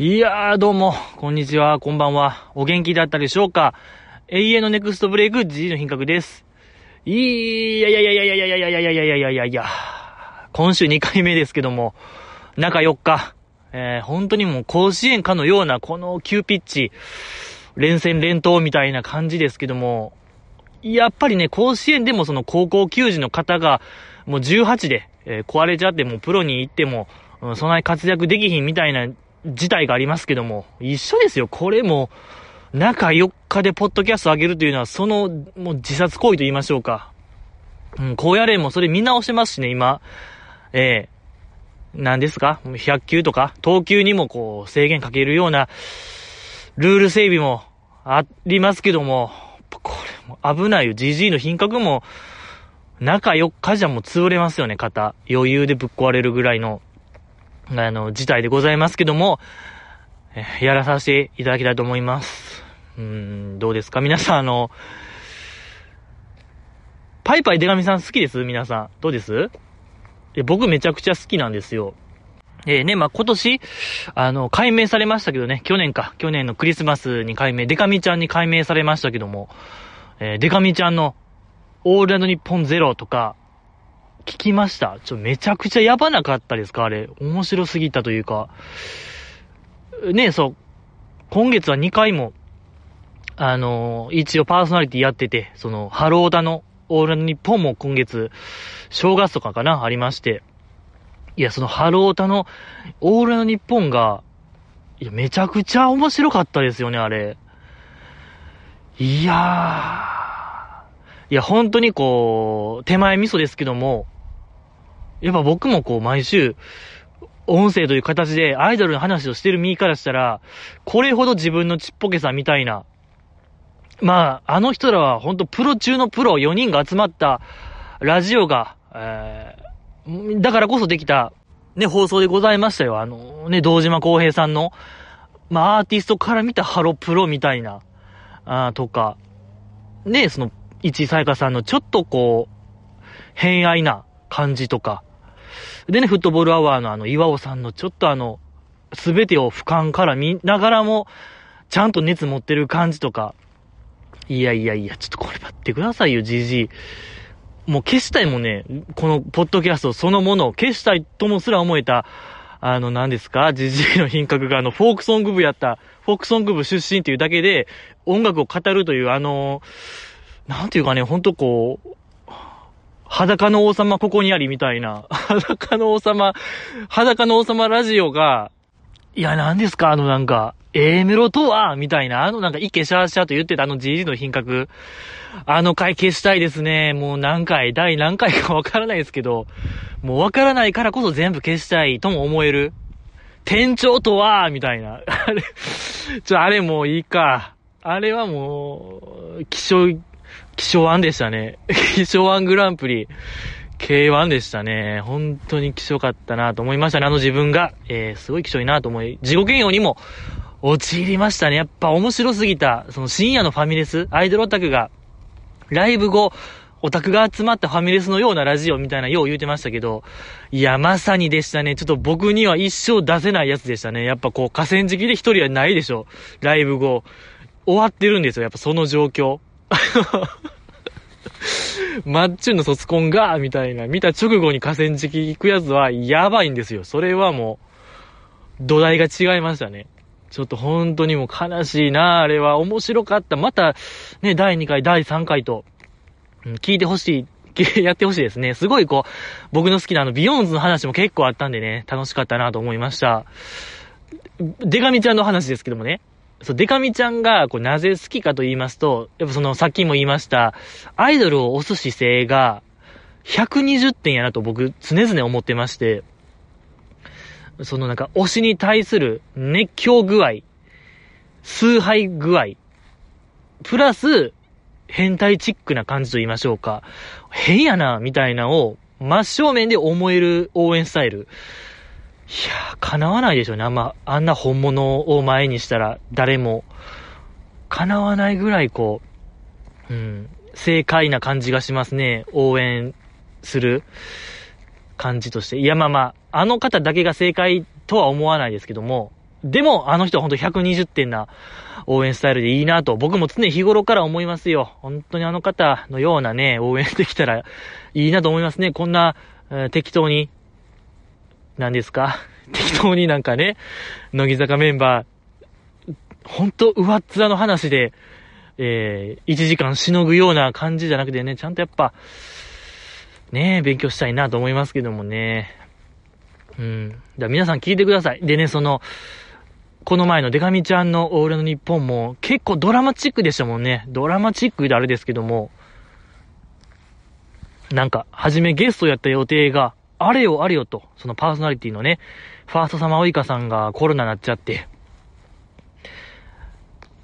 いやー、どうも、こんにちは、こんばんは。お元気だったでしょうか。永遠のネクストブレイク G の品格です。いやいやいやいやいやいやいやいやいやいやいや。いやいや今週2回目ですけども、中4日、えー、本当にもう甲子園かのようなこの急ピッチ、連戦連投みたいな感じですけども、やっぱりね、甲子園でもその高校球児の方が、もう18で、えー、壊れちゃってもうプロに行っても、うん、そんなに活躍できひんみたいな事態がありますけども、一緒ですよ。これも、中4日でポッドキャスト上げるというのは、その、もう自殺行為と言いましょうか。うん、高野連もそれ見直してますしね、今。ええー、何ですか ?100 球とか、投球にもこう、制限かけるような、ルール整備もありますけども、これも危ないよ。GG の品格も、中4日じゃもう潰れますよね、肩。余裕でぶっ壊れるぐらいの。あの、事態でございますけども、えやらさせていただきたいと思います。うん、どうですか？皆さん、あの、パイパイデカミさん好きです？皆さん。どうです？僕めちゃくちゃ好きなんですよ。えー、ね、まあ、今年、あの、解明されましたけどね、去年か、去年のクリスマスに解明、デカミちゃんに解明されましたけども、えー、デカミちゃんの、オールランド日本ゼロとか、聞きました。ちょ、めちゃくちゃやばなかったですか？あれ。面白すぎたというか。ねそう。今月は2回も、あのー、一応パーソナリティやってて、その、ハローダのオール日本も今月、正月とかかな？ありまして。いや、そのハロータのオール日本が、いや、めちゃくちゃ面白かったですよね、あれ。いやー。いや、本当にこう、手前味噌ですけども、やっぱ僕もこう毎週、音声という形でアイドルの話をしてる身からしたら、これほど自分のちっぽけさみたいな、まあ、あの人らは本当プロ中のプロ4人が集まったラジオが、えー、だからこそできた、ね、放送でございましたよ。あの、ね、道島康平さんの、まあ、アーティストから見たハロプロみたいな、あとか、ね、その、市井さやかさんのちょっとこう、偏愛な感じとか、でね、フットボールアワーのあの、岩尾さんのちょっとあの、すべてを俯瞰から見ながらも、ちゃんと熱持ってる感じとか、いやいやいや、ちょっとこれ待ってくださいよ、GG。もう消したいもんね、このポッドキャストそのものを消したいともすら思えた、あの、何ですか ?GG の品格があの、フォークソング部やった、フォークソング部出身っていうだけで、音楽を語るというあの、なんていうかね、ほんとこう、裸の王様ここにありみたいな、裸の王様、裸の王様ラジオが、いや、何ですかあのなんか、A メロとはみたいな、あのなんか、イケシャーシャーと言ってたあの GG の品格。あの回消したいですね。もう何回、第何回かわからないですけど、もうわからないからこそ全部消したいとも思える。店長とはみたいな。あれ、ちょ、あれもういいか。あれはもう、気象、気象案でしたね。気象案グランプリ。K1 でしたね。本当に希少かったなと思いましたね。あの自分が、えー、すごい希少いなと思い、自己嫌悪にも陥りましたね。やっぱ面白すぎた、その深夜のファミレス、アイドルオタクが、ライブ後、オタクが集まったファミレスのようなラジオみたいなよう言うてましたけど、いや、まさにでしたね。ちょっと僕には一生出せないやつでしたね。やっぱこう、河川敷で一人はないでしょ。ライブ後。終わってるんですよ。やっぱその状況。マッチュンの卒コンが、みたいな、見た直後に河川敷行くやつはやばいんですよ。それはもう、土台が違いましたね。ちょっと本当にもう悲しいな、あれは。面白かった。また、ね、第2回、第3回と、うん、聞いてほしい、やってほしいですね。すごいこう、僕の好きなあの、ビヨーンズの話も結構あったんでね、楽しかったなと思いました。でか美ちゃんの話ですけどもね。そう、でか美ちゃんが、こう、なぜ好きかと言いますと、やっぱその、さっきも言いました、アイドルを推す姿勢が、120点やなと僕、常々思ってまして、そのなんか、推しに対する熱狂具合、崇拝具合、プラス、変態チックな感じと言いましょうか。変やな、みたいなを、真正面で思える応援スタイル。いやー、叶わないでしょうね。あんま、あんな本物を前にしたら、誰も、叶わないぐらいこう、うん、正解な感じがしますね。応援する感じとして。いや、まあまあ、あの方だけが正解とは思わないですけども、でも、あの人はほんと120点な応援スタイルでいいなと、僕も常日頃から思いますよ。本当にあの方のようなね、応援できたらいいなと思いますね。こんな、適当に、何ですか？適当になんかね、乃木坂メンバー、ほんと上っ面の話で、えー、1時間しのぐような感じじゃなくてね、ちゃんとやっぱ、ね勉強したいなと思いますけどもね。うん。じゃ皆さん聞いてください。でね、その、この前のデカミちゃんのオールの日本も結構ドラマチックでしたもんね。ドラマチックであれですけども、なんか、はじめゲストやった予定が、あれよあれよと、そのパーソナリティのね、ファーストサマーウイカさんがコロナになっちゃって、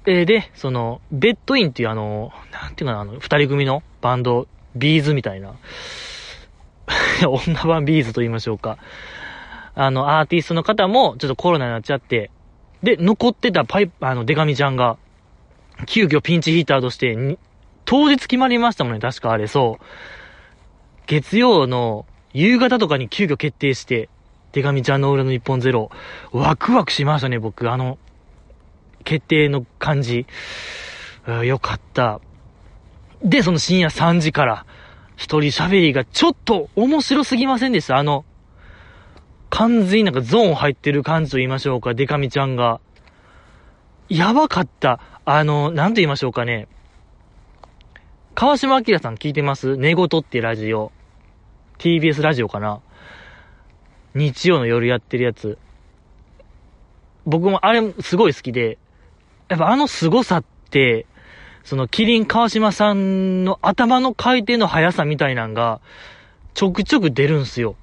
え、で、その、ベッドインっていうあの、なんていうかな、あの、二人組のバンド、ビーズみたいな、女版ビーズと言いましょうか。あの、アーティストの方も、ちょっとコロナになっちゃって、で、残ってたパイプ、あの、デカミちゃんが、急遽ピンチヒーターとして、当日決まりましたもんね、確かあれ、そう。月曜の夕方とかに急遽決定して、デカミちゃんの俺の日本ゼロ、ワクワクしましたね、僕。あの、決定の感じ。よかった。で、その深夜3時から、一人喋りがちょっと面白すぎませんでした？あの、完全になんかゾーン入ってる感じと言いましょうか、デカミちゃんが。やばかった。あの、なんと言いましょうかね。川島明さん聞いてます？寝言ってラジオ。TBS ラジオかな日曜の夜やってるやつ。僕もあれすごい好きで、やっぱあの凄さって、そのキリン川島さんの頭の回転の速さみたいなんが、ちょくちょく出るんすよ。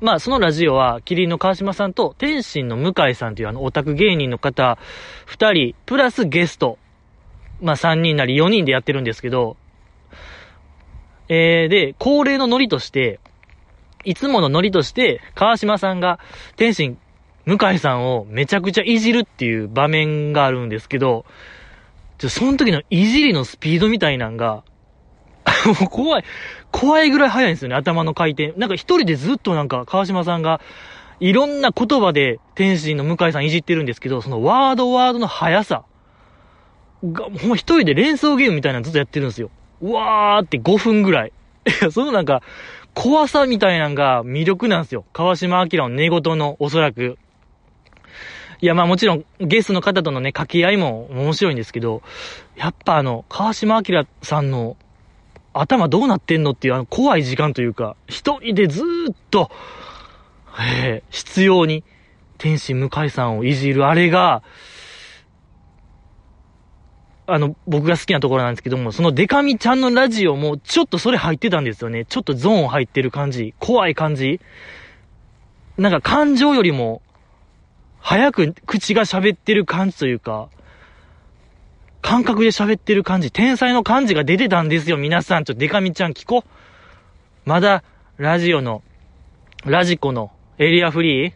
まあ、そのラジオは、キリンの川島さんと、天心の向井さんというあのオタク芸人の方、二人、プラスゲスト、まあ三人なり四人でやってるんですけど、えー、で、恒例のノリとして、いつものノリとして、川島さんが、天心、向井さんをめちゃくちゃいじるっていう場面があるんですけど、ちょ、その時のいじりのスピードみたいなんが、も う怖い、怖いぐらい速いんですよね、頭の回転。なんか一人でずっとなんか川島さんが、いろんな言葉で天心の向井さんいじってるんですけど、そのワードワードの速さが、もう一人で連想ゲームみたいなのずっとやってるんですよ。うわーって5分ぐらい。そのなんか、怖さみたいなんが魅力なんですよ。川島明の寝言のおそらく。いや、まあもちろんゲストの方とのね、掛け合いも面白いんですけど、やっぱあの、川島明さんの頭どうなってんのっていうあの怖い時間というか、一人でずーっと、えー、必要に天心向井さんをいじるあれが、あの、僕が好きなところなんですけども、そのデカミちゃんのラジオも、ちょっとそれ入ってたんですよね。ちょっとゾーン入ってる感じ。怖い感じ。なんか感情よりも、早く口が喋ってる感じというか、感覚で喋ってる感じ、天才の感じが出てたんですよ、皆さん。ちょっとデカミちゃん聞こまだ、ラジオの、ラジコのエリアフリー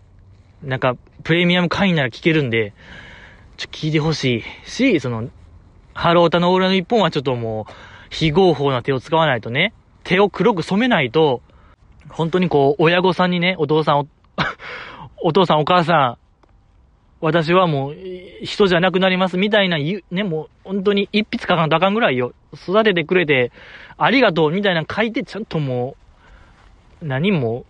なんか、プレミアム会員なら聞けるんで、ちょ、聞いてほしいし、その、ハロータのオーラの一本はちょっともう、非合法な手を使わないとね、手を黒く染めないと、本当にこう、親御さんにね、お父さんお、お父さんお母さん、私はもう、人じゃなくなりますみたいな、ね、もう、本当に一筆書かんとあかんぐらいよ。育ててくれて、ありがとうみたいな書いて、ちゃんともう、何も、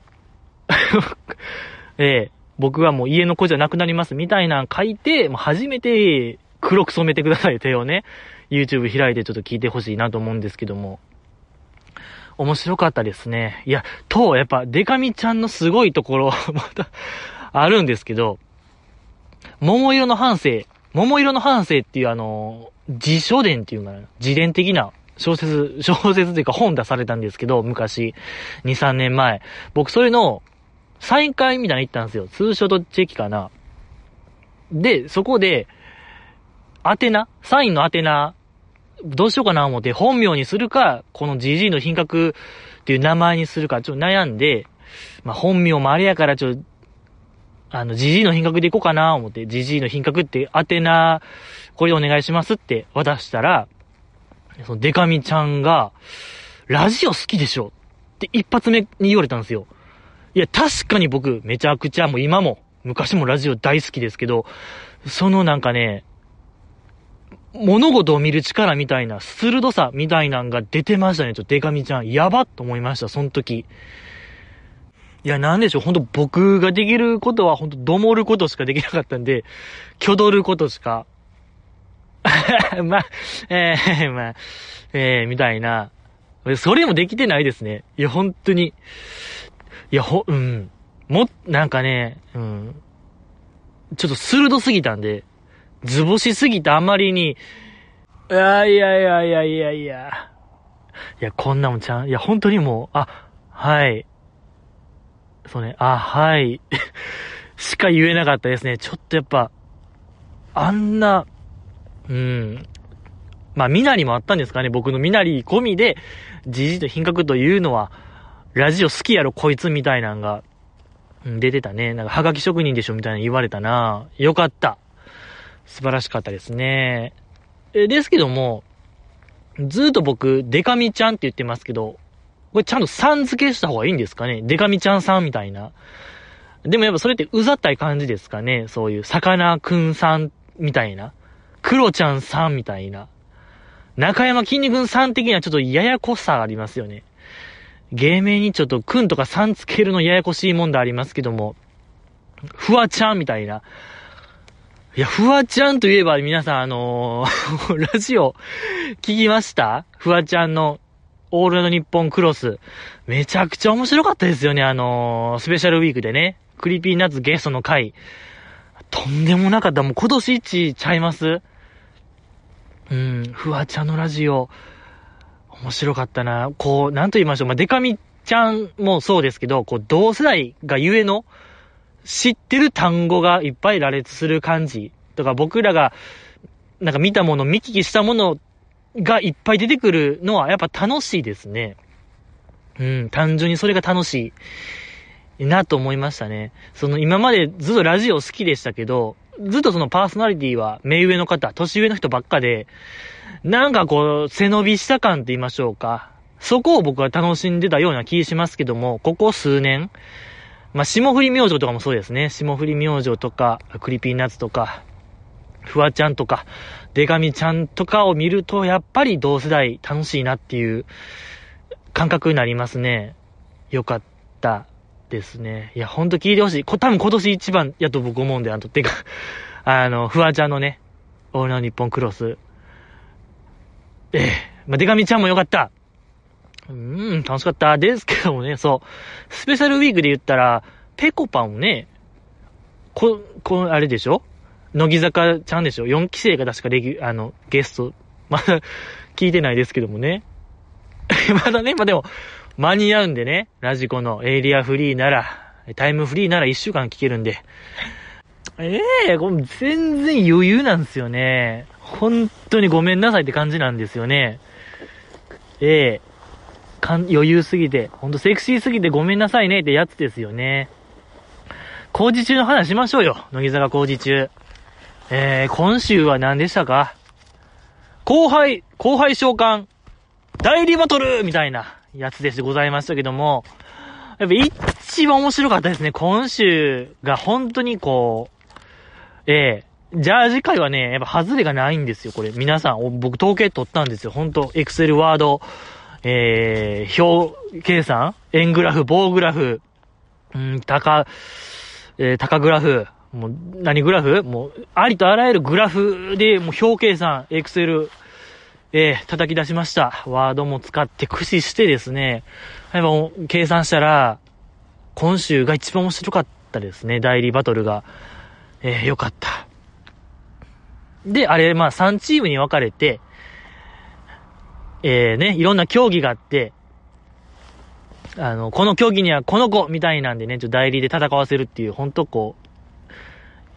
ええ、僕はもう家の子じゃなくなりますみたいな書いて、もう初めて黒く染めてください、手をね。YouTube 開いてちょっと聞いてほしいなと思うんですけども。面白かったですね。いや、と、やっぱ、デカミちゃんのすごいところ、また、あるんですけど、桃色の半生、桃色の半生っていうあの、自書伝っていうかな、自伝的な小説、小説というか本出されたんですけど、昔、2、3年前。僕それの、サイン会みたいなの行ったんですよ。ツーショットチェキかな。で、そこで、宛名サインの宛名、どうしようかな思って、本名にするか、この GG の品格っていう名前にするか、ちょっと悩んで、まあ、本名もあれやから、ちょっと、あの、ジジイの品格でいこうかな思って、ジジイの品格って宛名、これお願いしますって渡したら、そのデカミちゃんが、ラジオ好きでしょって一発目に言われたんですよ。いや、確かに僕、めちゃくちゃもう今も、昔もラジオ大好きですけど、そのなんかね、物事を見る力みたいな、鋭さみたいなんが出てましたね、ちょっとデカミちゃん。やばっと思いました、その時。いや、なんでしょう、ほんと僕ができることはほんとどもることしかできなかったんで、挙取ることしか。まあ、えー、まあ、えー、みたいな。それもできてないですね。いや、本当に。いや、ほ、うん。も、なんかね、うん。ちょっと鋭すぎたんで、図星すぎてあまりに、いやいやいやいやいやいや。いや、こんなもんちゃん、いや、本当にもう、あ、はい。そうね、あ、はい。しか言えなかったですね。ちょっとやっぱ、あんな、うん。まあ、みなりもあったんですかね。僕のみなり込みで、じじと品格というのは、ラジオ好きやろ、こいつみたいなんが、うん、出てたね。なんか、はがき職人でしょみたいな言われたな。よかった。素晴らしかったですね。え、ですけども、ずっと僕、デカミちゃんって言ってますけど、これちゃんとさん付けした方がいいんですかね？デカミちゃんさんみたいな。でもやっぱそれってうざったい感じですかね？そういう、さかなクンさんみたいな。クロちゃんさんみたいな。中山筋肉さん的にはちょっとややこさありますよね。芸名にちょっとくんとかさんつけるのややこしい問題ありますけども、フワちゃんみたいな。いや、フワちゃんといえば皆さんあのー ラジオ聞きました？フワちゃんのオールナイトニッポンクロス。めちゃくちゃ面白かったですよね、あのー、スペシャルウィークでね。 Creepy Nuts ゲストの回。とんでもなかった。もう今年一ちゃいます？うん、フワちゃんのラジオ、面白かったな。こう、なんと言いましょう。まあ、でか美ちゃんもそうですけど、こう、同世代がゆえの、知ってる単語がいっぱい羅列する感じ。とか、僕らが、なんか見たもの、見聞きしたものがいっぱい出てくるのは、やっぱ楽しいですね。うん、単純にそれが楽しい。なと思いましたね。その今までずっとラジオ好きでしたけど、ずっとそのパーソナリティは目上の方、年上の人ばっかで、なんかこう、背伸びした感って言いましょうか。そこを僕は楽しんでたような気しますけども、ここ数年、まあ、霜降り明星とかもそうですね。霜降り明星とか、 Creepy Nuts とか、フワちゃんとか、デカミちゃんとかを見ると、やっぱり同世代楽しいなっていう感覚になりますね。よかったですね。いや、ほんと聞いてほしい。こ、多分今年一番やと僕思うんで、あの、てか、あの、フワちゃんのね、オールナイトニッポンクロス。ええまあ、デカミちゃんもよかった。うん、楽しかったですけどもね、そう。スペシャルウィークで言ったら、ペコパンね、こ、こ、あれでしょ？乃木坂ちゃんでしょ ?4 期生が確かレギュ、あの、ゲスト、まだ聞いてないですけどもね。まだね、まあ、でも、間に合うんでね、ラジコのエイリアフリーなら、タイムフリーなら1週間聞けるんで。ええー、これ全然余裕なんですよね。本当にごめんなさいって感じなんですよね。ええ、かん、余裕すぎて、ほんとセクシーすぎてごめんなさいねってやつですよね。工事中の話しましょうよ。乃木坂工事中。えー、今週は何でしたか？後輩、後輩召喚、代理バトルみたいなやつですございましたけども、やっぱ一番面白かったですね。今週が本当にこう、ええー、ジャージ会はね、やっぱ外れがないんですよ、これ。皆さん、僕統計取ったんですよ。本当エクセルワード、えー、表計算、円グラフ、棒グラフ、うん、高、えー、高グラフ、もう、何グラフ？もう、ありとあらゆるグラフで、もう表計算、エクセル、えー、叩き出しました。ワードも使って駆使してですね、やっぱ計算したら、今週が一番面白かったですね、代理バトルが。えー、よかった。で、あれ、まあ3チームに分かれて、えー、ね、いろんな競技があって、あの、この競技にはこの子みたいなんでね、ちょ代理で戦わせるっていう、ほんとこう、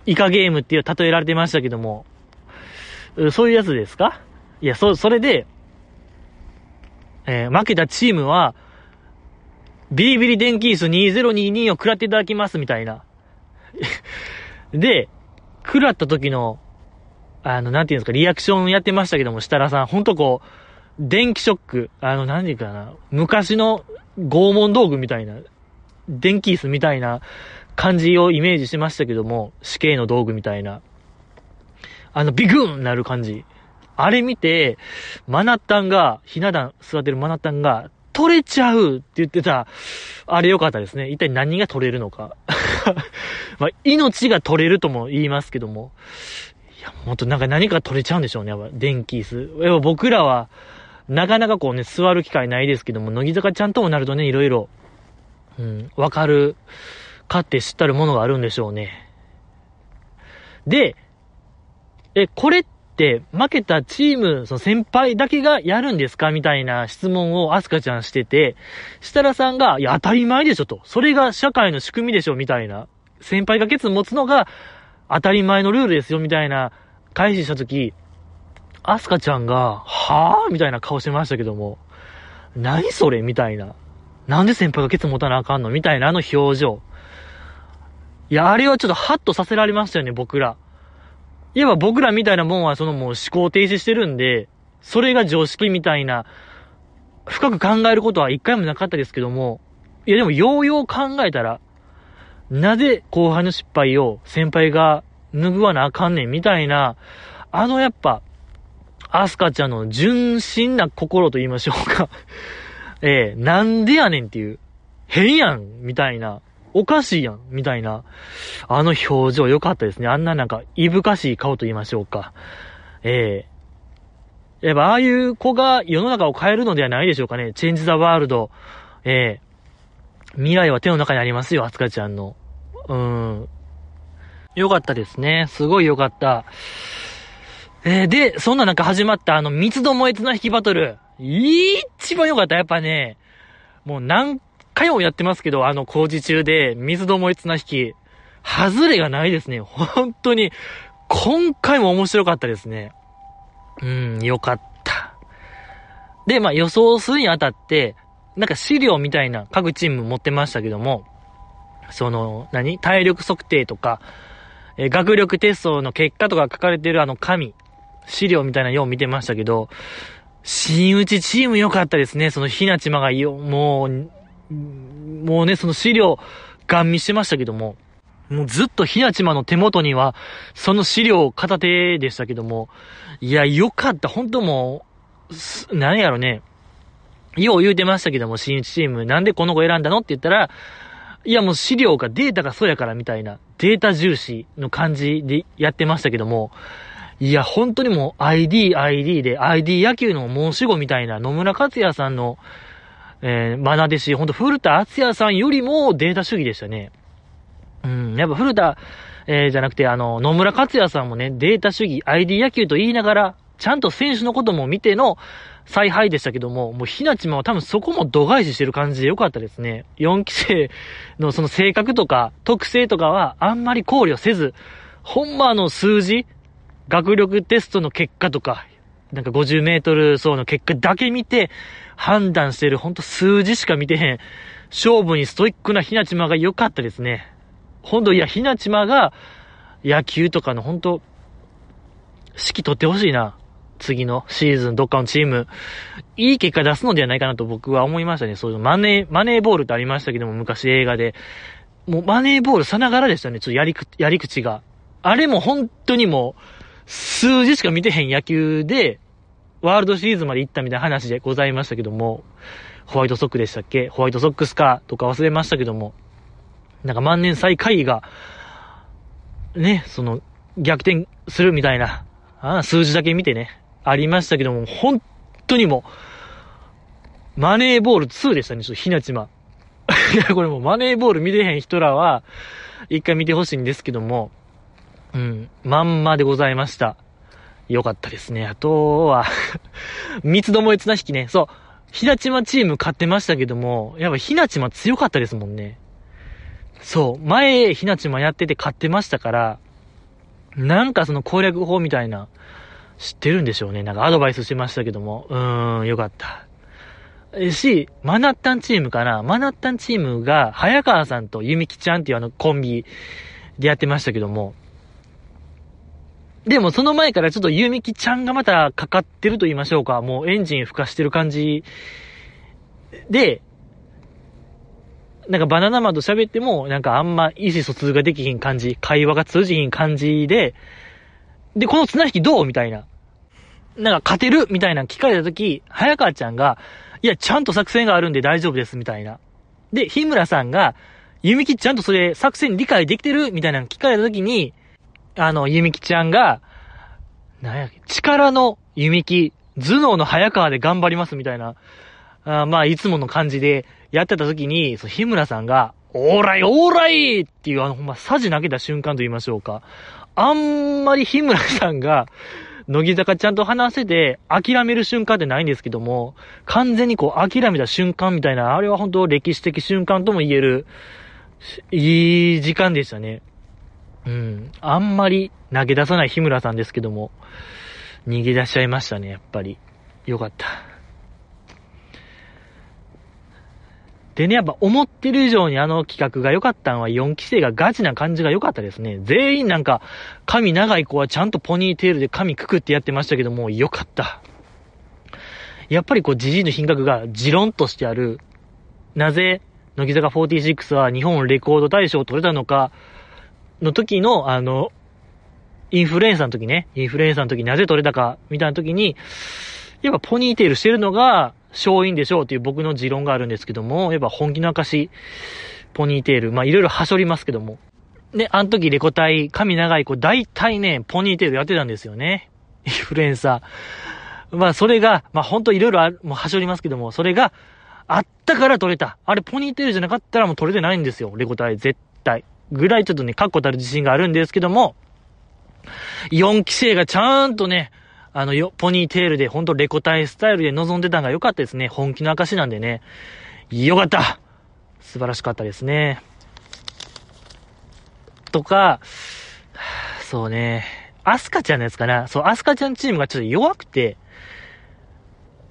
イカゲームっていう例えられてましたけども、そういうやつですか？いや、そ、それで、えー、負けたチームは、ビリビリ電気椅子2022を食らっていただきますみたいな。で、食らった時の、あの、なんていうんですか、リアクションやってましたけども、設楽さん、ほんとこう、電気ショック、あの、何て言うかな、昔の拷問道具みたいな、電気椅子みたいな感じをイメージしましたけども、死刑の道具みたいな。あの、ビグーンなる感じ。あれ見て、マナッタンが、ひな壇座ってるマナッタンが、取れちゃうって言ってた、あれ良かったですね。一体何が取れるのか。まあ、命が取れるとも言いますけども。いや、もっとなんか何か取れちゃうんでしょうね。やっぱ電気椅子。やっぱ僕らは、なかなかこうね、座る機会ないですけども、乃木坂ちゃんともなるとね、いろいろ、うん、わかる、かって知ったるものがあるんでしょうね。で、え、これって負けたチーム、その先輩だけがやるんですかみたいな質問をアスカちゃんしてて、設楽さんが、いや、当たり前でしょと。それが社会の仕組みでしょみたいな。先輩がケツ持つのが当たり前のルールですよみたいな開始したとき、アスカちゃんが、はぁ？みたいな顔してましたけども、何それ？みたいな。なんで先輩がケツ持たなあかんの？みたいなあの表情。いや、あれはちょっとハッとさせられましたよね、僕ら。いえば僕らみたいなもんはそのもう思考停止してるんで、それが常識みたいな、深く考えることは一回もなかったですけども、いやでもようよう考えたら、なぜ後輩の失敗を先輩が拭わなあかんねん？みたいな、あのやっぱ、アスカちゃんの純真な心と言いましょうか ええなんでやねんっていう、変やんみたいな、おかしいやん、みたいな、あの表情良かったですね。あんななんか、いぶかしい顔と言いましょうか。ええー、やっぱああいう子が世の中を変えるのではないでしょうかね。チェンジザワールド。ええー、未来は手の中にありますよ、あつかちゃんの。うん。よかったですね。すごいよかった。えー、で、そんな中始まったあの、三つどもえ綱引きバトル。一番よかった。やっぱね、もう何回もやってますけど、あの工事中で、水どもえ綱引き、外れがないですね。本当に、今回も面白かったですね。うん、よかった。で、まあ予想するにあたって、なんか資料みたいな各チーム持ってましたけども、その、何？体力測定とか、え学力テストの結果とか書かれてるあの紙、資料みたいなよう見てましたけど、新内チーム良かったですね。そのひなちまがよ、もう、もうね、その資料、ガン見してましたけども、もうずっとひなちまの手元には、その資料片手でしたけども、いや、よかった。本当もう、何やろね。よう言うてましたけども、新一チーム、なんでこの子選んだのって言ったら、いやもう資料がデータがそうやからみたいな、データ重視の感じでやってましたけども、いや、本当にもう ID、ID で、ID 野球の申し子みたいな野村克也さんのえー、学弟子、ほんと古田敦也さんよりもデータ主義でしたね。うん、やっぱ古田、えー、じゃなくて、あの、野村克也さんもね、データ主義、ID 野球と言いながら、ちゃんと選手のことも見ての采配でしたけども、もうひなちまは多分そこも度外視してる感じでよかったですね。4期生のその性格とか特性とかはあんまり考慮せず、ほんまあの数字、学力テストの結果とか、なんか50メートル走の結果だけ見て、判断してる、ほんと数字しか見てへん、勝負にストイックなひなちまが良かったですね。ほんと、いや、ひなちまが、野球とかのほんと、指揮取ってほしいな。次のシーズンどっかのチーム、いい結果出すのではないかなと僕は思いましたね。そういうマネー、マネーボールってありましたけども、昔映画で。もうマネーボールさながらでしたね。ちょっとやりく、やり口が。あれも本当にもう、数字しか見てへん野球で、ワールドシリーズまで行ったみたいな話でございましたけども、ホワイトソックでしたっけ？ホワイトソックスかとか忘れましたけども、なんか万年最下位が、ね、その、逆転するみたいな、あ数字だけ見てね、ありましたけども、本当にもう、マネーボール2でしたね、ちょっとひなちま。いや、これもうマネーボール見てへん人らは、一回見てほしいんですけども、うん、まんまでございました。よかったですね。あとは三つどもえ綱引きね。そう。ひなちまチーム勝ってましたけども、やっぱひなちま強かったですもんね。そう。前、ひなちまやってて勝ってましたから、なんかその攻略法みたいな、知ってるんでしょうね。なんかアドバイスしましたけども、うーん、よかった。えし、マナッタンチームかなマナッタンチームが、早川さんとゆみきちゃんっていうあのコンビでやってましたけども、でもその前からちょっとゆみきちゃんがまたかかってると言いましょうか。もうエンジン吹かしてる感じで、なんかバナナマンと喋っても、なんかあんま意思疎通ができひん感じ、会話が通じひん感じで、で、この綱引きどうみたいな。なんか勝てるみたいな聞かれたとき、早川ちゃんが、いや、ちゃんと作戦があるんで大丈夫です、みたいな。で、日村さんが、弓木ちゃんとそれ作戦理解できてるみたいなの聞かれたときに、あの、弓木ちゃんが、なんや力の弓木、頭脳の早川で頑張りますみたいな、あまあ、いつもの感じでやってた時に、そ日村さんが、オーライオーライっていうあのほんま、サジ投げた瞬間と言いましょうか。あんまり日村さんが、乃木坂ちゃんと話せて諦める瞬間ってないんですけども、完全にこう諦めた瞬間みたいな、あれは本当歴史的瞬間とも言える、いい時間でしたね。うん。あんまり投げ出さない日村さんですけども、逃げ出しちゃいましたね、やっぱり。よかった。でね、やっぱ思ってる以上にあの企画が良かったのは4期生がガチな感じが良かったですね。全員なんか、髪長い子はちゃんとポニーテールで髪くくってやってましたけども、良かった。やっぱりこう、ジジイの品格が持論としてある。なぜ、乃木坂46は日本レコード大賞を取れたのか、の時の、あの、インフルエンサーの時ね、インフルエンサーの時なぜ取れたか、みたいな時に、やっぱポニーテールしてるのが、勝因でしょうっていう僕の持論があるんですけども、やっぱ本気の証、ポニーテール、まあいろいろはしょりますけども。で、あの時レコ大、髪長い子、大体ね、ポニーテールやってたんですよね。インフルエンサー。まあそれが、まあほんといろいろある、もうはしょりますけども、それがあったから取れた。あれポニーテールじゃなかったらもう取れてないんですよ、レコ大、絶。ぐらいちょっとね、確固たる自信があるんですけども、4期生がちゃんとね、あの、よ、ポニーテールで、ほんとレコタイスタイルで臨んでたのが良かったですね。本気の証なんでね。よかった素晴らしかったですね。とか、そうね、アスカちゃんのやつかな。そう、アスカちゃんチームがちょっと弱くて、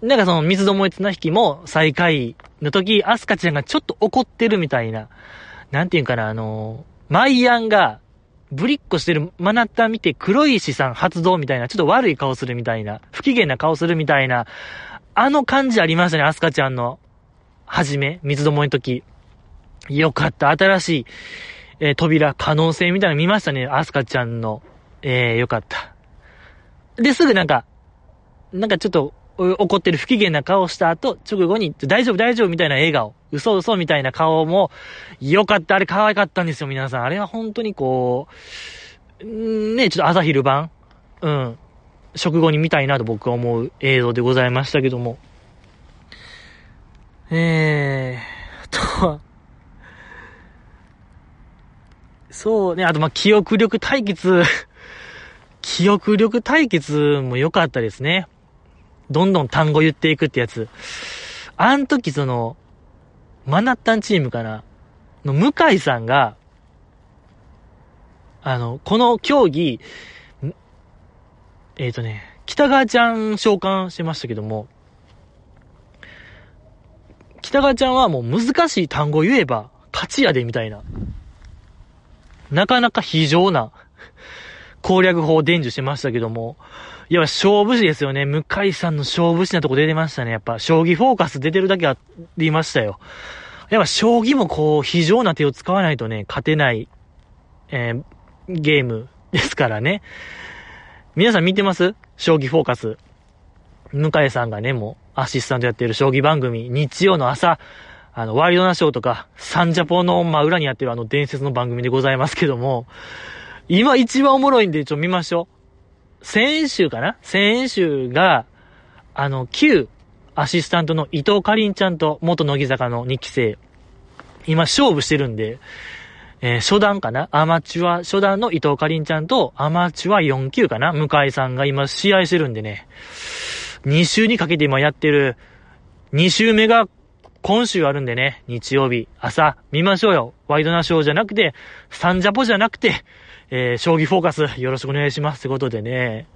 なんかその、水どもい綱引きも最下位の時、アスカちゃんがちょっと怒ってるみたいな、なんていうんかな、あの、マイアンが、ぶりっこしてるマナッタ見て黒い資産発動みたいな、ちょっと悪い顔するみたいな、不機嫌な顔するみたいな、あの感じありましたね、アスカちゃんの。はじめ、水どもの時。よかった、新しい、えー、扉、可能性みたいなの見ましたね、アスカちゃんの。えー、よかった。で、すぐなんか、なんかちょっと、怒ってる不機嫌な顔した後、直後に、大丈夫大丈夫みたいな笑顔。嘘嘘みたいな顔も、よかった、あれ可愛かったんですよ、皆さん。あれは本当にこう、ね、ちょっと朝昼晩、うん、食後に見たいなと僕は思う映像でございましたけども。えー、とは、そうね、あとま、記憶力対決 記憶力対決も良かったですね。どんどん単語言っていくってやつ。あん時その、マナッタンチームかな？の向井さんが、あの、この競技、えっ、ー、とね、北川ちゃん召喚してましたけども、北川ちゃんはもう難しい単語言えば勝ちやでみたいな。なかなか非常な攻略法を伝授してましたけども、いや、勝負師ですよね。向井さんの勝負師なとこ出てましたね。やっぱ、将棋フォーカス出てるだけありましたよ。やっぱ、将棋もこう、非常な手を使わないとね、勝てない、えー、ゲームですからね。皆さん見てます？将棋フォーカス。向井さんがね、もう、アシスタントやってる将棋番組、日曜の朝、あの、ワイドナショーとか、サンジャポの真裏にやってるあの伝説の番組でございますけども、今一番おもろいんで、ちょ、見ましょう。先週かな？先週が、あの、旧アシスタントの伊藤かりんちゃんと元乃木坂の2期生、今勝負してるんで、えー、初段かな？アマチュア初段の伊藤かりんちゃんとアマチュア4級かな？向井さんが今試合してるんでね、2週にかけて今やってる、2週目が今週あるんでね、日曜日、朝、見ましょうよ。ワイドナショーじゃなくて、サンジャポじゃなくて、えー、将棋フォーカスよろしくお願いしますってことでね、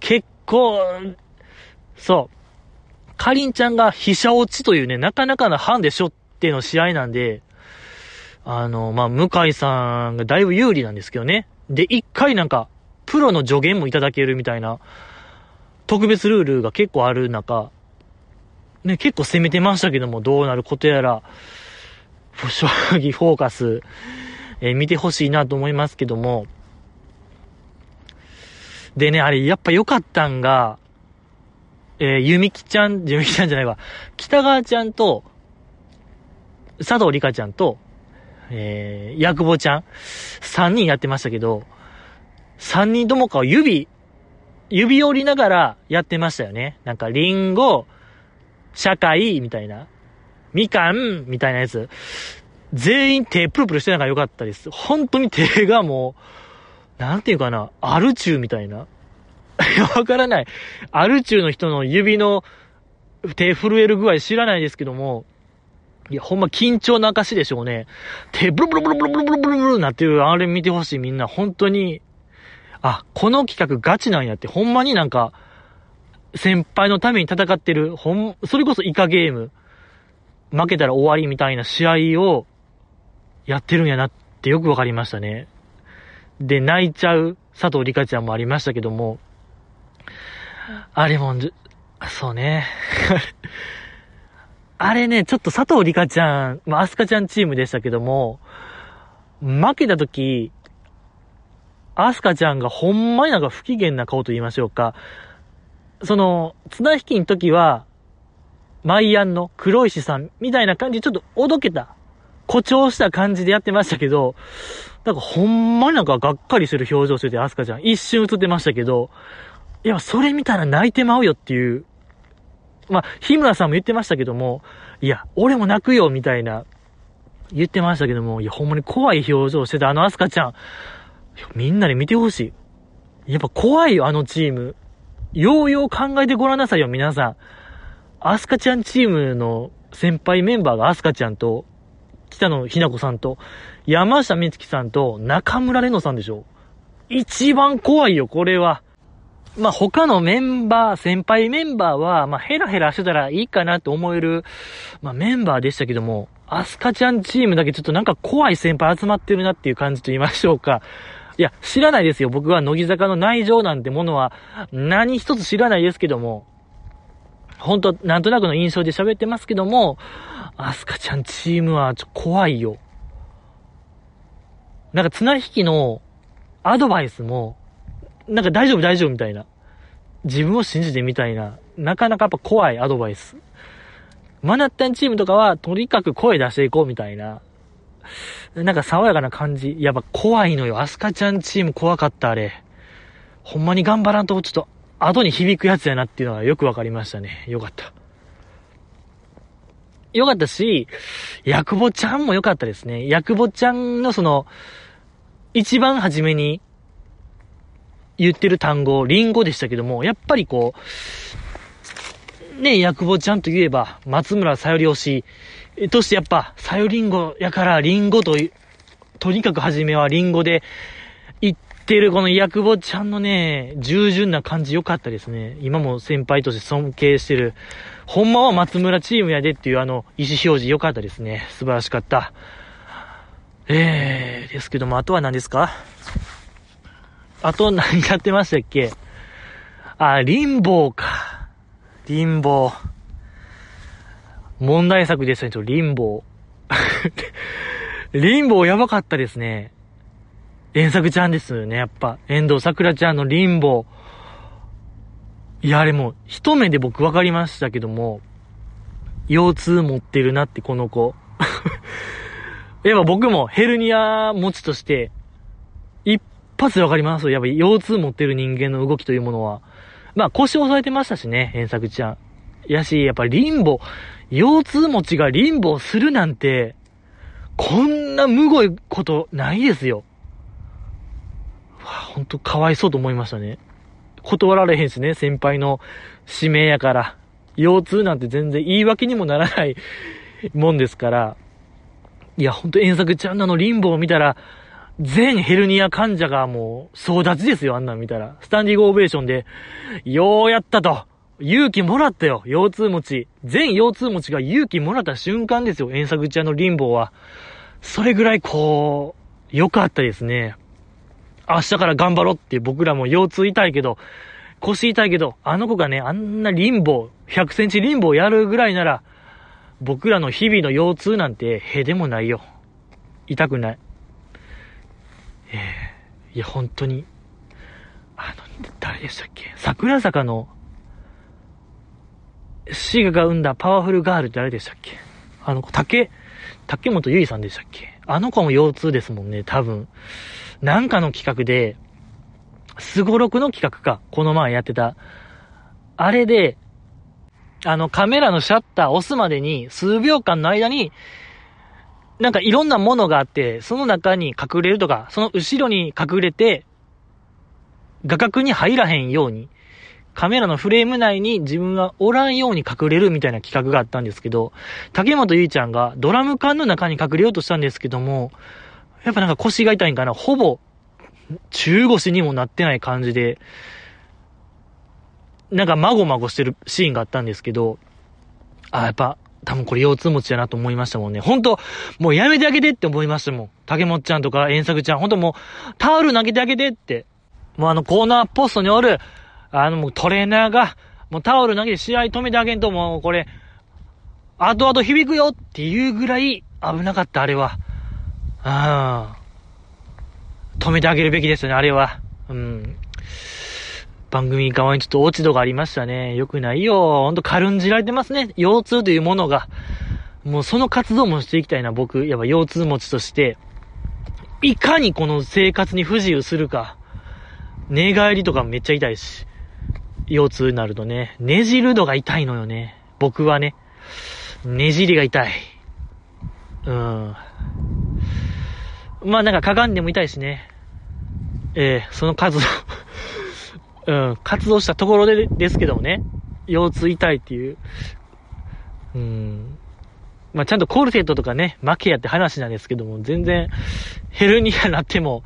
結構、そう、かりんちゃんが飛車落ちというね、なかなかなハンデしょっての試合なんで、あの、まあ、向井さんがだいぶ有利なんですけどね。で、一回なんか、プロの助言もいただけるみたいな、特別ルールが結構ある中、ね、結構攻めてましたけども、どうなることやら、将棋フォーカス、えー、見てほしいなと思いますけども。でね、あれ、やっぱ良かったんが、えー、ゆみきちゃん、ゆみきちゃんじゃないわ、北川ちゃんと、佐藤里香ちゃんと、えー、ヤクボちゃん、三人やってましたけど、三人ともか指、指折りながらやってましたよね。なんか、リンゴ、社会、みたいな。みかん、みたいなやつ。全員手プルプルしてなんか良かったです。本当に手がもう、なんていうかな、アルチューみたいな。わからない。アルチューの人の指の手震える具合知らないですけども、いや、ほんま緊張の証でしょうね。手ブルブルブルブルブルブルブルなっていう、あれ見てほしいみんな。本当に、あ、この企画ガチなんやって、ほんまになんか、先輩のために戦ってる、ほん、それこそイカゲーム、負けたら終わりみたいな試合を、やってるんやなってよくわかりましたね。で、泣いちゃう佐藤里香ちゃんもありましたけども、あれも、そうね。あれね、ちょっと佐藤里香ちゃん、まあ、アスカちゃんチームでしたけども、負けた時、アスカちゃんがほんまになんか不機嫌な顔と言いましょうか。その、綱引きの時は、マイアンの黒石さんみたいな感じでちょっとおどけた、誇張した感じでやってましたけど、なんかほんまになんかがっかりする表情してて、アスカちゃん一瞬映ってましたけど、いや、それ見たら泣いてまうよっていう。まあ、日村さんも言ってましたけども、いや、俺も泣くよ、みたいな、言ってましたけども、いや、ほんまに怖い表情してたあのアスカちゃん。みんなで見てほしい。やっぱ怖いよ、あのチーム。ようよう考えてごらんなさいよ、皆さん。アスカちゃんチームの先輩メンバーがアスカちゃんと、北野ひな子さんと、山下美月さんと、中村玲乃さんでしょ。一番怖いよ、これは。まあ、他のメンバー、先輩メンバーは、まあ、ヘラヘラしてたらいいかなと思える、まあ、メンバーでしたけども、アスカちゃんチームだけちょっとなんか怖い先輩集まってるなっていう感じと言いましょうか。いや、知らないですよ。僕は乃木坂の内情なんてものは何一つ知らないですけども、本当なんとなくの印象で喋ってますけども、アスカちゃんチームはちょ怖いよ。なんか綱引きのアドバイスも、なんか大丈夫大丈夫みたいな。自分を信じてみたいな。なかなかやっぱ怖いアドバイス。マナッタンチームとかは、とにかく声出していこうみたいな。なんか爽やかな感じ。やっぱ怖いのよ。アスカちゃんチーム怖かった、あれ。ほんまに頑張らんと、ちょっと、後に響くやつやなっていうのがよくわかりましたね。よかった。よかったし、ヤクボちゃんもよかったですね。ヤクボちゃんのその、一番初めに言ってる単語、リンゴでしたけども、やっぱりこう、ね、ヤクボちゃんといえば、松村さより推し、としてやっぱ、さよりんごやからリンゴと、とにかく初めはリンゴで、言ってるこのヤクボちゃんのね、従順な感じ良かったですね。今も先輩として尊敬してる。ほんまは松村チームやでっていうあの、意思表示良かったですね。素晴らしかった。えー、ですけども、あとは何ですか？あと何やってましたっけ？あ、リンボーか。リンボー。問題作でしたね、ちょ、リンボー。リンボーやばかったですね。遠作ちゃんですよね、やっぱ。遠藤桜ちゃんのリンボー。いや、あれもう、一目で僕分かりましたけども、腰痛持ってるなって、この子。やっぱ僕もヘルニア持ちとして、一発で分かります。やっぱ腰痛持ってる人間の動きというものは。まあ腰押さえてましたしね、遠作ちゃん。やし、やっぱリンボ、腰痛持ちがリンボするなんて、こんなむごいことないですよ。わほんとかわいそうと思いましたね。断られへんしね、先輩の指名やから。腰痛なんて全然言い訳にもならないもんですから。いや、ほんと遠作ちゃんなのリンボを見たら、全ヘルニア患者がもう総立ちですよ、あんなん見たら。スタンディングオベーションで、ようやったと。勇気もらったよ、腰痛持ち。全腰痛持ちが勇気もらった瞬間ですよ、遠作ちゃんのリンボは。それぐらいこう、良かったですね。明日から頑張ろうって僕らも腰痛痛いけど、腰痛いけど、あの子がね、あんなリンボ、100センチリンボーやるぐらいなら、僕らの日々の腰痛なんて、へでもないよ。痛くない。ええー、いや、本当に。あの、誰でしたっけ？桜坂の、シガが生んだパワフルガールって誰でしたっけ？あの子、竹、竹本ゆいさんでしたっけ？あの子も腰痛ですもんね、多分。なんかの企画で、すごろくの企画か、この前やってた。あれで、あのカメラのシャッター押すまでに数秒間の間に、なんかいろんなものがあって、その中に隠れるとか、その後ろに隠れて、画角に入らへんように、カメラのフレーム内に自分がおらんように隠れるみたいな企画があったんですけど、竹本ゆいちゃんがドラム缶の中に隠れようとしたんですけども、やっぱなんか腰が痛いんかな、ほぼ中腰にもなってない感じで、なんかまごまごしてるシーンがあったんですけど、あ、やっぱ、多分これ腰痛持ちだなと思いましたもんね。本当もうやめてあげてって思いましたもん。竹本ちゃんとか遠作ちゃん、本当もうタオル投げてあげてって。もうあのコーナーポストにおる、あのもうトレーナーが、もうタオル投げて試合止めてあげんともうこれ、後々響くよっていうぐらい危なかった、あれは。ああ。止めてあげるべきですよね、あれは。うん。番組側にちょっと落ち度がありましたね。よくないよ。ほんと軽んじられてますね。腰痛というものが。もうその活動もしていきたいな、僕。やっぱ腰痛持ちとして。いかにこの生活に不自由するか。寝返りとかめっちゃ痛いし。腰痛になるとね。ねじるのが痛いのよね。僕はね。ねじりが痛い。うん。まあなんかかがんでも痛いしね。えー、その数 うん、活動したところでですけどもね、腰痛痛いっていう、うん、まあ、ちゃんとコルセットとかね、負けやって話なんですけども、全然、ヘルニアになっても、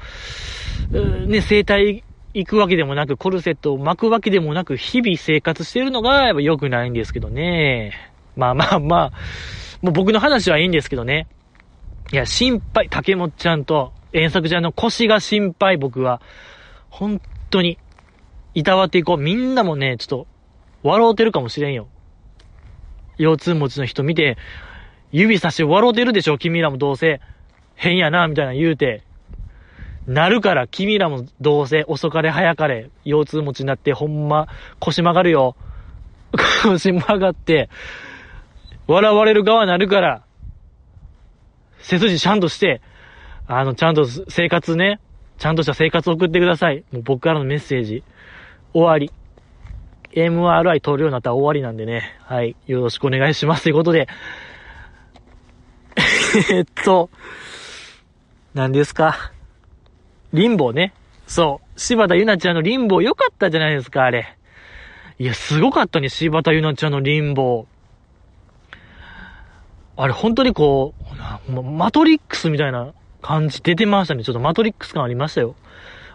ね、整体行くわけでもなく、コルセットを巻くわけでもなく、日々生活してるのが、やっぱ良くないんですけどね。まあまあまあ、もう僕の話はいいんですけどね。いや、心配、竹本ちゃんと、遠作ちゃんの腰が心配、僕は。本当に。いたわっていこう。みんなもね、ちょっと、笑うてるかもしれんよ。腰痛持ちの人見て、指差して笑うてるでしょ、君らもどうせ。変やな、みたいな言うて。なるから、君らもどうせ遅かれ早かれ、腰痛持ちになって、ほんま、腰曲がるよ。腰曲がって、笑われる側になるから、背筋ちゃんとして、あの、ちゃんと生活ね、ちゃんとした生活を送ってください。もう僕からのメッセージ。終わり。MRI 取るようになったら終わりなんでね。はい。よろしくお願いします。ということで。えっと、何ですか？リンボーね。そう。柴田ゆなちゃんのリンボー良かったじゃないですか、あれ。いや、すごかったね、柴田ゆなちゃんのリンボー。あれ、本当にこう、マトリックスみたいな感じ出てましたね。ちょっとマトリックス感ありましたよ。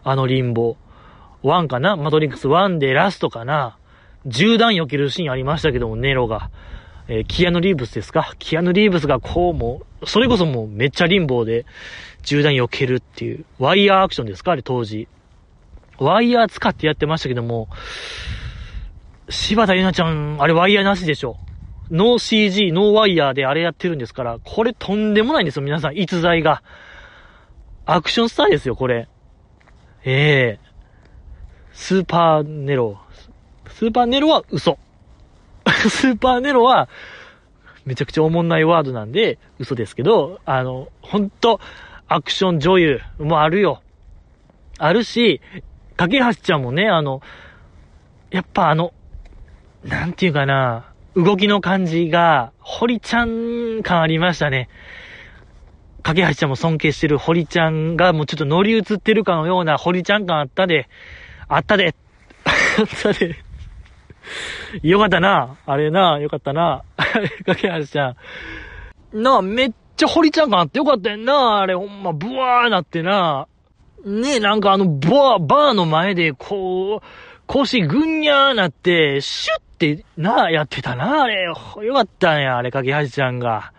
あのリンボー。1かな？マトリックス1でラストかな？銃弾避けるシーンありましたけども、ネロが。えー、キアヌ・リーブスですか？キアヌ・リーブスがこうも、それこそもうめっちゃリンボで銃弾避けるっていう、ワイヤーアクションですか？あれ当時。ワイヤー使ってやってましたけども、柴田ゆなちゃん、あれワイヤーなしでしょ？ノー CG、ノーワイヤーであれやってるんですから、これとんでもないんですよ、皆さん、逸材が。アクションスターですよ、これ。ええースーパーネロ。スーパーネロは嘘。スーパーネロは、めちゃくちゃおもんないワードなんで、嘘ですけど、あの、ほんと、アクション女優もあるよ。あるし、架橋ちゃんもね、あの、やっぱあの、なんていうかな、動きの感じが、堀ちゃん感ありましたね。架橋ちゃんも尊敬してる堀ちゃんがもうちょっと乗り移ってるかのような堀ちゃん感あったで、あったで あったでよかったな。あれな、よかったな。かけはしちゃん。なあ、めっちゃ堀ちゃん感あってよかったやんな。あれほんま、ブワーなってな。ねえ、なんかあの、バー、バーの前で、こう、腰ぐんにゃーなって、シュッってな、やってたな、あれ。よかったんや、あれ、かけはしちゃんが。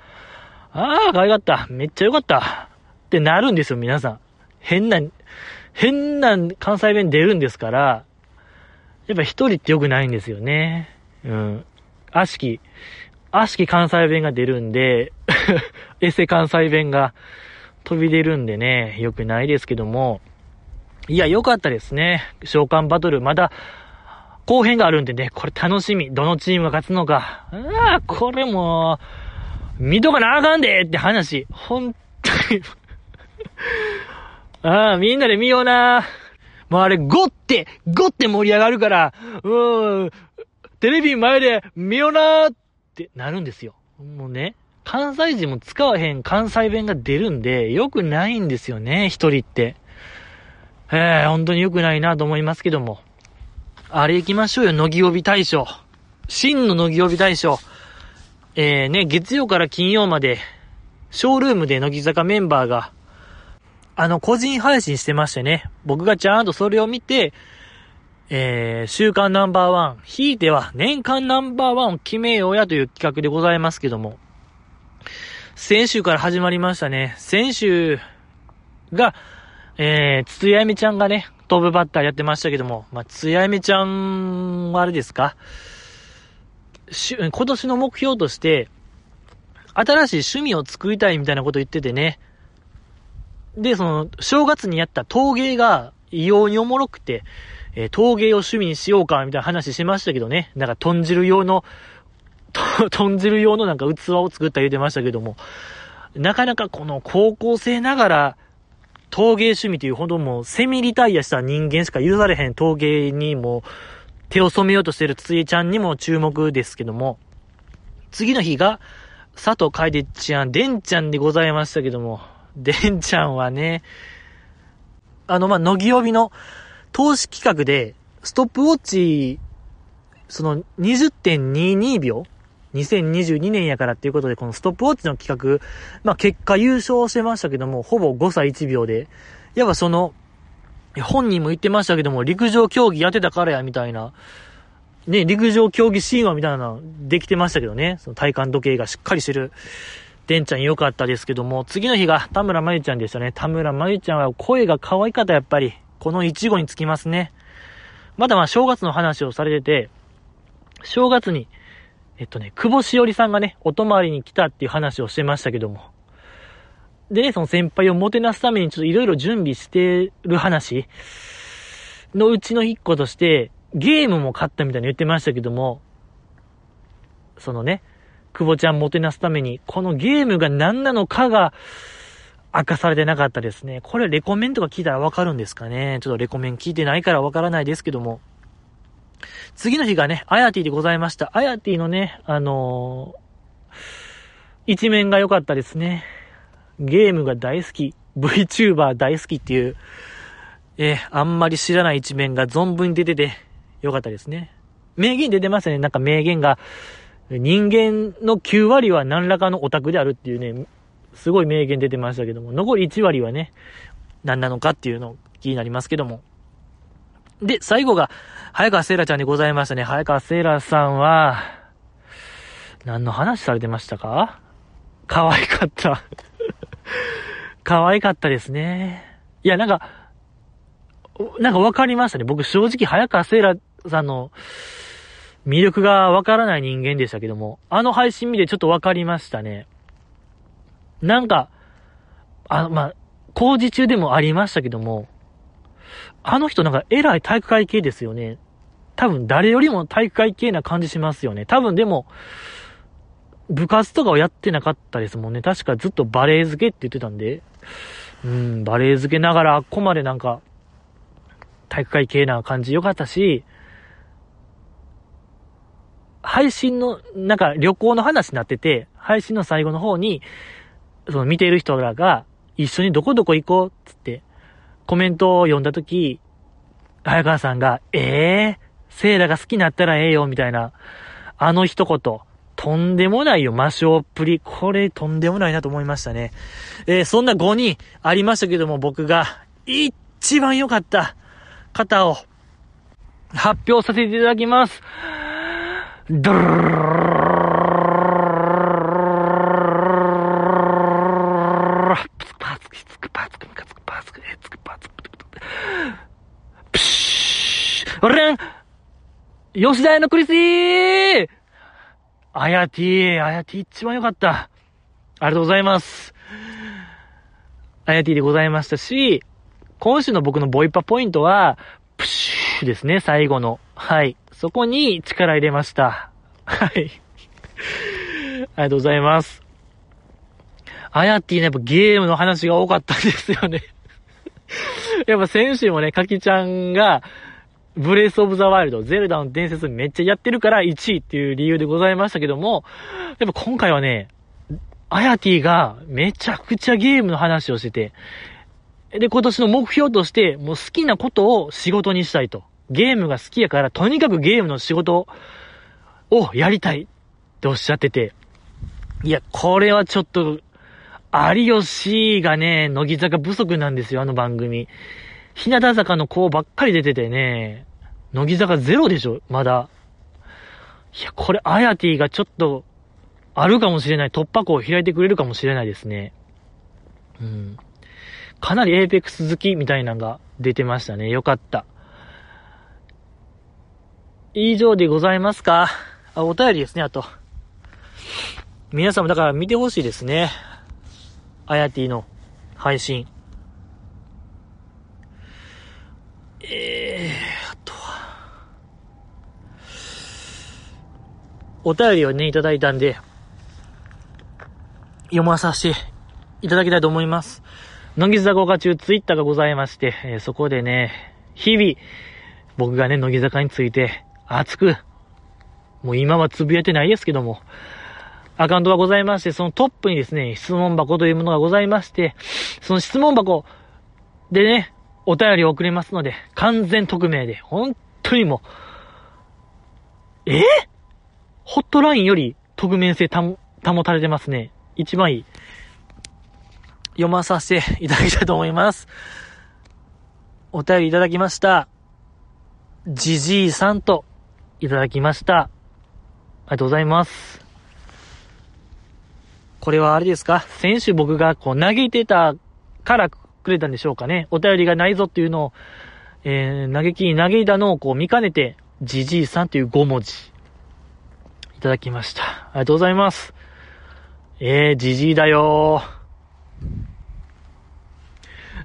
ああ、可愛かった。めっちゃよかった。ってなるんですよ、皆さん。変な、変な関西弁出るんですから、やっぱ一人って良くないんですよね。うん。悪しき悪しき関西弁が出るんで、エセ関西弁が飛び出るんでね、良くないですけども、いや、良かったですね。召喚バトル、まだ、後編があるんでね、これ楽しみ。どのチームが勝つのか。ああ、これもう、見とかなあかんでって話。本当に ああ、みんなで見ような。もうあれ、ゴって、ゴって盛り上がるから、うん、テレビ前で見ようなってなるんですよ。もうね、関西人も使わへん関西弁が出るんで、良くないんですよね、一人って。えー、本当に良くないなと思いますけども。あれ行きましょうよ、乃木帯大賞。真の乃木帯大賞。えー、ね、月曜から金曜まで、ショールームで乃木坂メンバーが、あの、個人配信してましてね、僕がちゃんとそれを見て、えー、週間ナンバーワン、ひいては年間ナンバーワンを決めようやという企画でございますけども、先週から始まりましたね。先週が、えー、つつやみちゃんがね、トップバッターやってましたけども、まあ、つやみちゃんはあれですか？し今年の目標として、新しい趣味を作りたいみたいなこと言っててね。で、その、正月にやった陶芸が異様におもろくて、えー、陶芸を趣味にしようか、みたいな話しましたけどね。なんか、豚汁用の、豚汁用のなんか器を作った言うてましたけども、なかなかこの高校生ながら、陶芸趣味というほどもうセミリタイアした人間しか許されへん陶芸にも手を染めようとしてるついちゃんにも注目ですけども、次の日が佐藤楓ちゃん、でんちゃんでございましたけども、でんちゃんはね、あの、ま乃木帯の投資企画で、ストップウォッチ、その20.22秒2022年やからっていうことで、このストップウォッチの企画、まあ結果優勝してましたけども、ほぼ5歳1秒で、やっぱその、本人も言ってましたけども、陸上競技やってたからや、みたいな、ね、陸上競技神話みたいなできてましたけどね、その体感時計がしっかりしてる、でんちゃん良かったですけども、次の日が田村まゆちゃんでしたね。田村まゆちゃんは声が可愛かった、やっぱり。この一語につきますね。まだまあ正月の話をされてて、正月にえっとね、久保しおりさんがね、お泊まりに来たっていう話をしてましたけども。でね、その先輩をもてなすためにちょっといろいろ準備してる話のうちの一個として、ゲームも買ったみたいに言ってましたけども、そのね、久保ちゃんもてなすために、このゲームが何なのかが明かされてなかったですね。これレコメンとか聞いたらわかるんですかねちょっとレコメン聞いてないからわからないですけども。次の日がね、アヤティでございました。アヤティのね、あのー、一面が良かったですね。ゲームが大好き、VTuber 大好きっていう、えー、あんまり知らない一面が存分に出てて良かったですね。名言出てましたね。なんか名言が、人間の9割は何らかのオタクであるっていうね、すごい名言出てましたけども、残り1割はね、何なのかっていうの気になりますけども。で、最後が、早川セイラちゃんでございましたね。早川セイラさんは、何の話されてましたか？可愛かった。可愛かったですね。いや、なんか、なんかわかりましたね。僕正直早川セイラさんの魅力がわからない人間でしたけども、あの配信見てちょっとわかりましたね。なんか、あの、まあ、工事中でもありましたけども、あの人なんか偉い体育会系ですよね。多分誰よりも体育会系な感じしますよね。多分でも、部活とかをやってなかったですもんね。確かずっとバレエ漬けって言ってたんで、うん、バレエ漬けながらあっこまでなんか、体育会系な感じ良かったし、配信の、なんか旅行の話になってて、配信の最後の方に、その見ている人らが、一緒にどこどこ行こうっ、つって、コメントを読んだとき、早川さんが、ええー、セイラが好きになったらええよ、みたいな、あの一言、とんでもないよ、魔性っぷり。これ、とんでもないなと思いましたね。えー、そんな5人ありましたけども、僕が、一番良かった方を、発表させていただきます。ドル俺吉田屋のクリスティあやティあやティ一番良かった。ありがとうございます。あやティでございましたし、今週の僕のボイパポイントは、プシューですね、最後の。はい。そこに力入れました。はい。ありがとうございます。あやてね、やっぱゲームの話が多かったんですよねやっぱ先週もね、かきちゃんが、ブレイスオブザワイルド、ゼルダの伝説めっちゃやってるから1位っていう理由でございましたけども、やっぱ今回はね、あやてぃがめちゃくちゃゲームの話をしてて、で、今年の目標として、もう好きなことを仕事にしたいと。ゲームが好きやから、とにかくゲームの仕事をやりたいっておっしゃってて、いや、これはちょっと有吉がね、乃木坂不足なんですよ、あの番組。日向坂の子ばっかり出ててね、乃木坂ゼロでしょ、まだ。いや、これ、あやてぃがちょっと、あるかもしれない。突破口を開いてくれるかもしれないですね。うん。かなりエーペックス好きみたいなのが出てましたね。よかった。以上でございますかあ、お便りですね、あと。皆さんもだから見てほしいですね。あやてぃの配信。えー、あとは、お便りをね、いただいたんで、読まさせていただきたいと思います。乃木坂中ツイッターがございまして、えー、そこでね、日々、僕がね、乃木坂について、熱く、もう今はつぶやいてないですけども、アカウントがございまして、そのトップにですね、質問箱というものがございまして、その質問箱でね、お便りを送れますので、完全匿名で、本当にもう、え？ホットラインより匿名性保たれてますね。一番いい。読まさせていただきたいと思います。お便りいただきました。じじいさんといただきました。ありがとうございます。これはあれですか？先週僕がこう投げてたからくれたんでしょうかね。お便りがないぞっていうのを、えー、嘆きに嘆いたのをこう見かねて、じじいさんという5文字、いただきました。ありがとうございます。えー、じじいだよ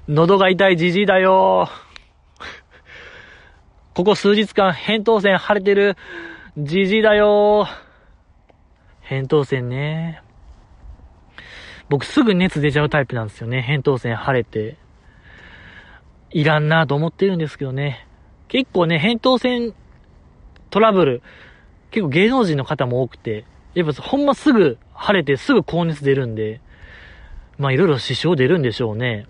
喉が痛いじじいだよここ数日間、扁桃腺腫れてるじじいだよ扁桃腺ね。僕すぐ熱出ちゃうタイプなんですよね。扁桃腺腫れて。いらんなと思ってるんですけどね。結構ね、扁桃腺トラブル、結構芸能人の方も多くて、やっぱほんますぐ腫れてすぐ高熱出るんで、まあいろいろ支障出るんでしょうね。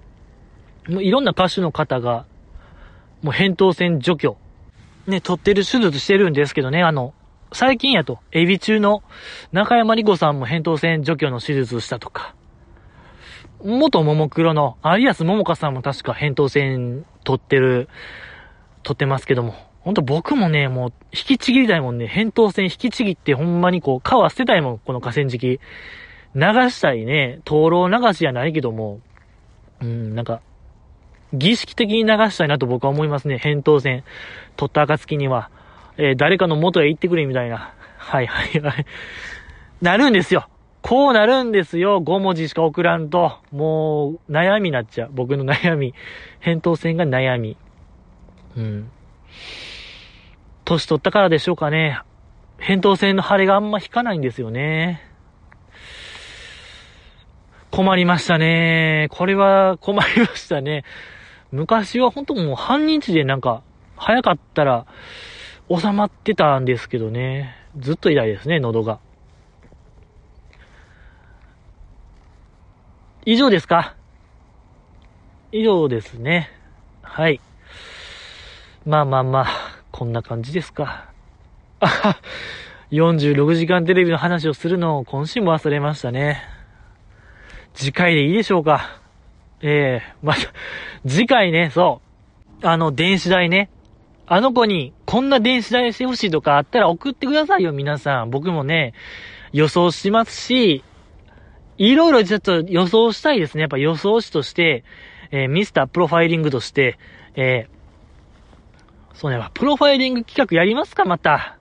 もういろんな歌手の方が、もう扁桃腺除去、ね、取ってる手術してるんですけどね、あの、最近やと、エビ中の中山里子さんも扁桃腺除去の手術したとか、元ももクロの有安桃香さんも確か扁桃腺取ってる、取ってますけども。ほんと僕もね、もう引きちぎりたいもんね。扁桃腺引きちぎってほんまにこう、皮捨てたいもん、この河川敷。流したいね。灯籠流しじゃないけども、うん、なんか、儀式的に流したいなと僕は思いますね。扁桃腺取った暁には。えー、誰かの元へ行ってくれみたいな。はいはいはい。なるんですよ。こうなるんですよ。5文字しか送らんと。もう、悩みになっちゃう。僕の悩み。扁桃腺が悩み。うん。年取ったからでしょうかね。扁桃腺の腫れがあんま引かないんですよね。困りましたね。これは困りましたね。昔は本当もう半日でなんか、早かったら収まってたんですけどね。ずっと痛いですね、喉が。以上ですか？以上ですね。はい。まあまあまあ、こんな感じですか。あは、46時間テレビの話をするのを今週も忘れましたね。次回でいいでしょうか？ええー、また、次回ね、そう。あの、電子代ね。あの子に、こんな電子代してほしいとかあったら送ってくださいよ、皆さん。僕もね、予想しますし、いろいろちょっと予想したいですね。やっぱ予想士として、えー、ミスタープロファイリングとして、えー、そうね、プロファイリング企画やりますか、また。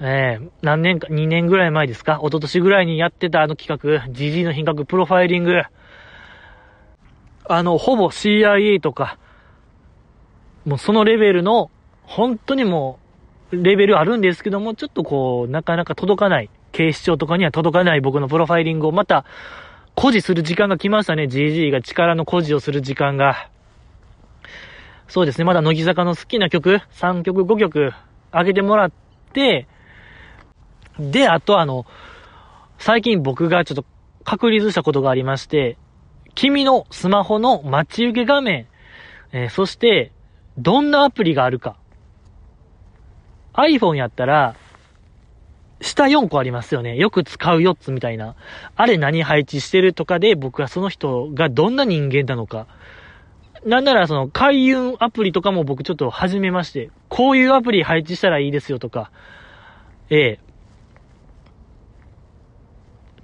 えー、何年か、2年ぐらい前ですか？一昨年ぐらいにやってたあの企画、GG の品格プロファイリング。あの、ほぼ CIA とか、もうそのレベルの、本当にもう、レベルあるんですけども、ちょっとこう、なかなか届かない、警視庁とかには届かない僕のプロファイリングをまた、誇示する時間が来ましたね。GG が力の誇示をする時間が。そうですね。まだ乃木坂の好きな曲、3曲、5曲、上げてもらって、で、あとあの、最近僕がちょっと確立したことがありまして、君のスマホの待ち受け画面、えー、そして、どんなアプリがあるか。iPhone やったら、下4個ありますよね。よく使う4つみたいな。あれ何配置してるとかで僕はその人がどんな人間なのか。なんならその開運アプリとかも僕ちょっと始めまして、こういうアプリ配置したらいいですよとか、ええ。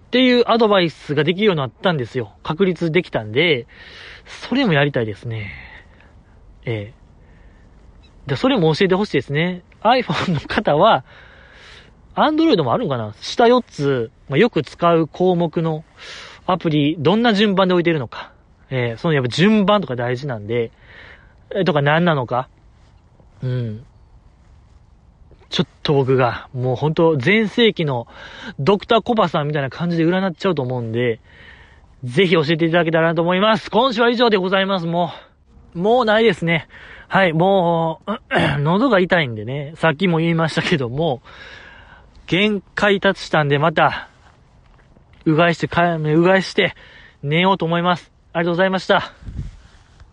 っていうアドバイスができるようになったんですよ。確立できたんで、それもやりたいですね。ええ。で、それも教えてほしいですね。iPhone の方は、アンドロイドもあるんかな？下4つ、まあ、よく使う項目のアプリ、どんな順番で置いてるのか。えー、そのやっぱ順番とか大事なんで、えー、とか何なのか。うん。ちょっと僕が、もう本当前世紀のドクターコバさんみたいな感じで占っちゃうと思うんで、ぜひ教えていただけたらなと思います。今週は以上でございます。もう、もうないですね。はい、もう、喉が痛いんでね、さっきも言いましたけども、限界達したんで、また、うがいして、うがいして、寝ようと思います。ありがとうございました。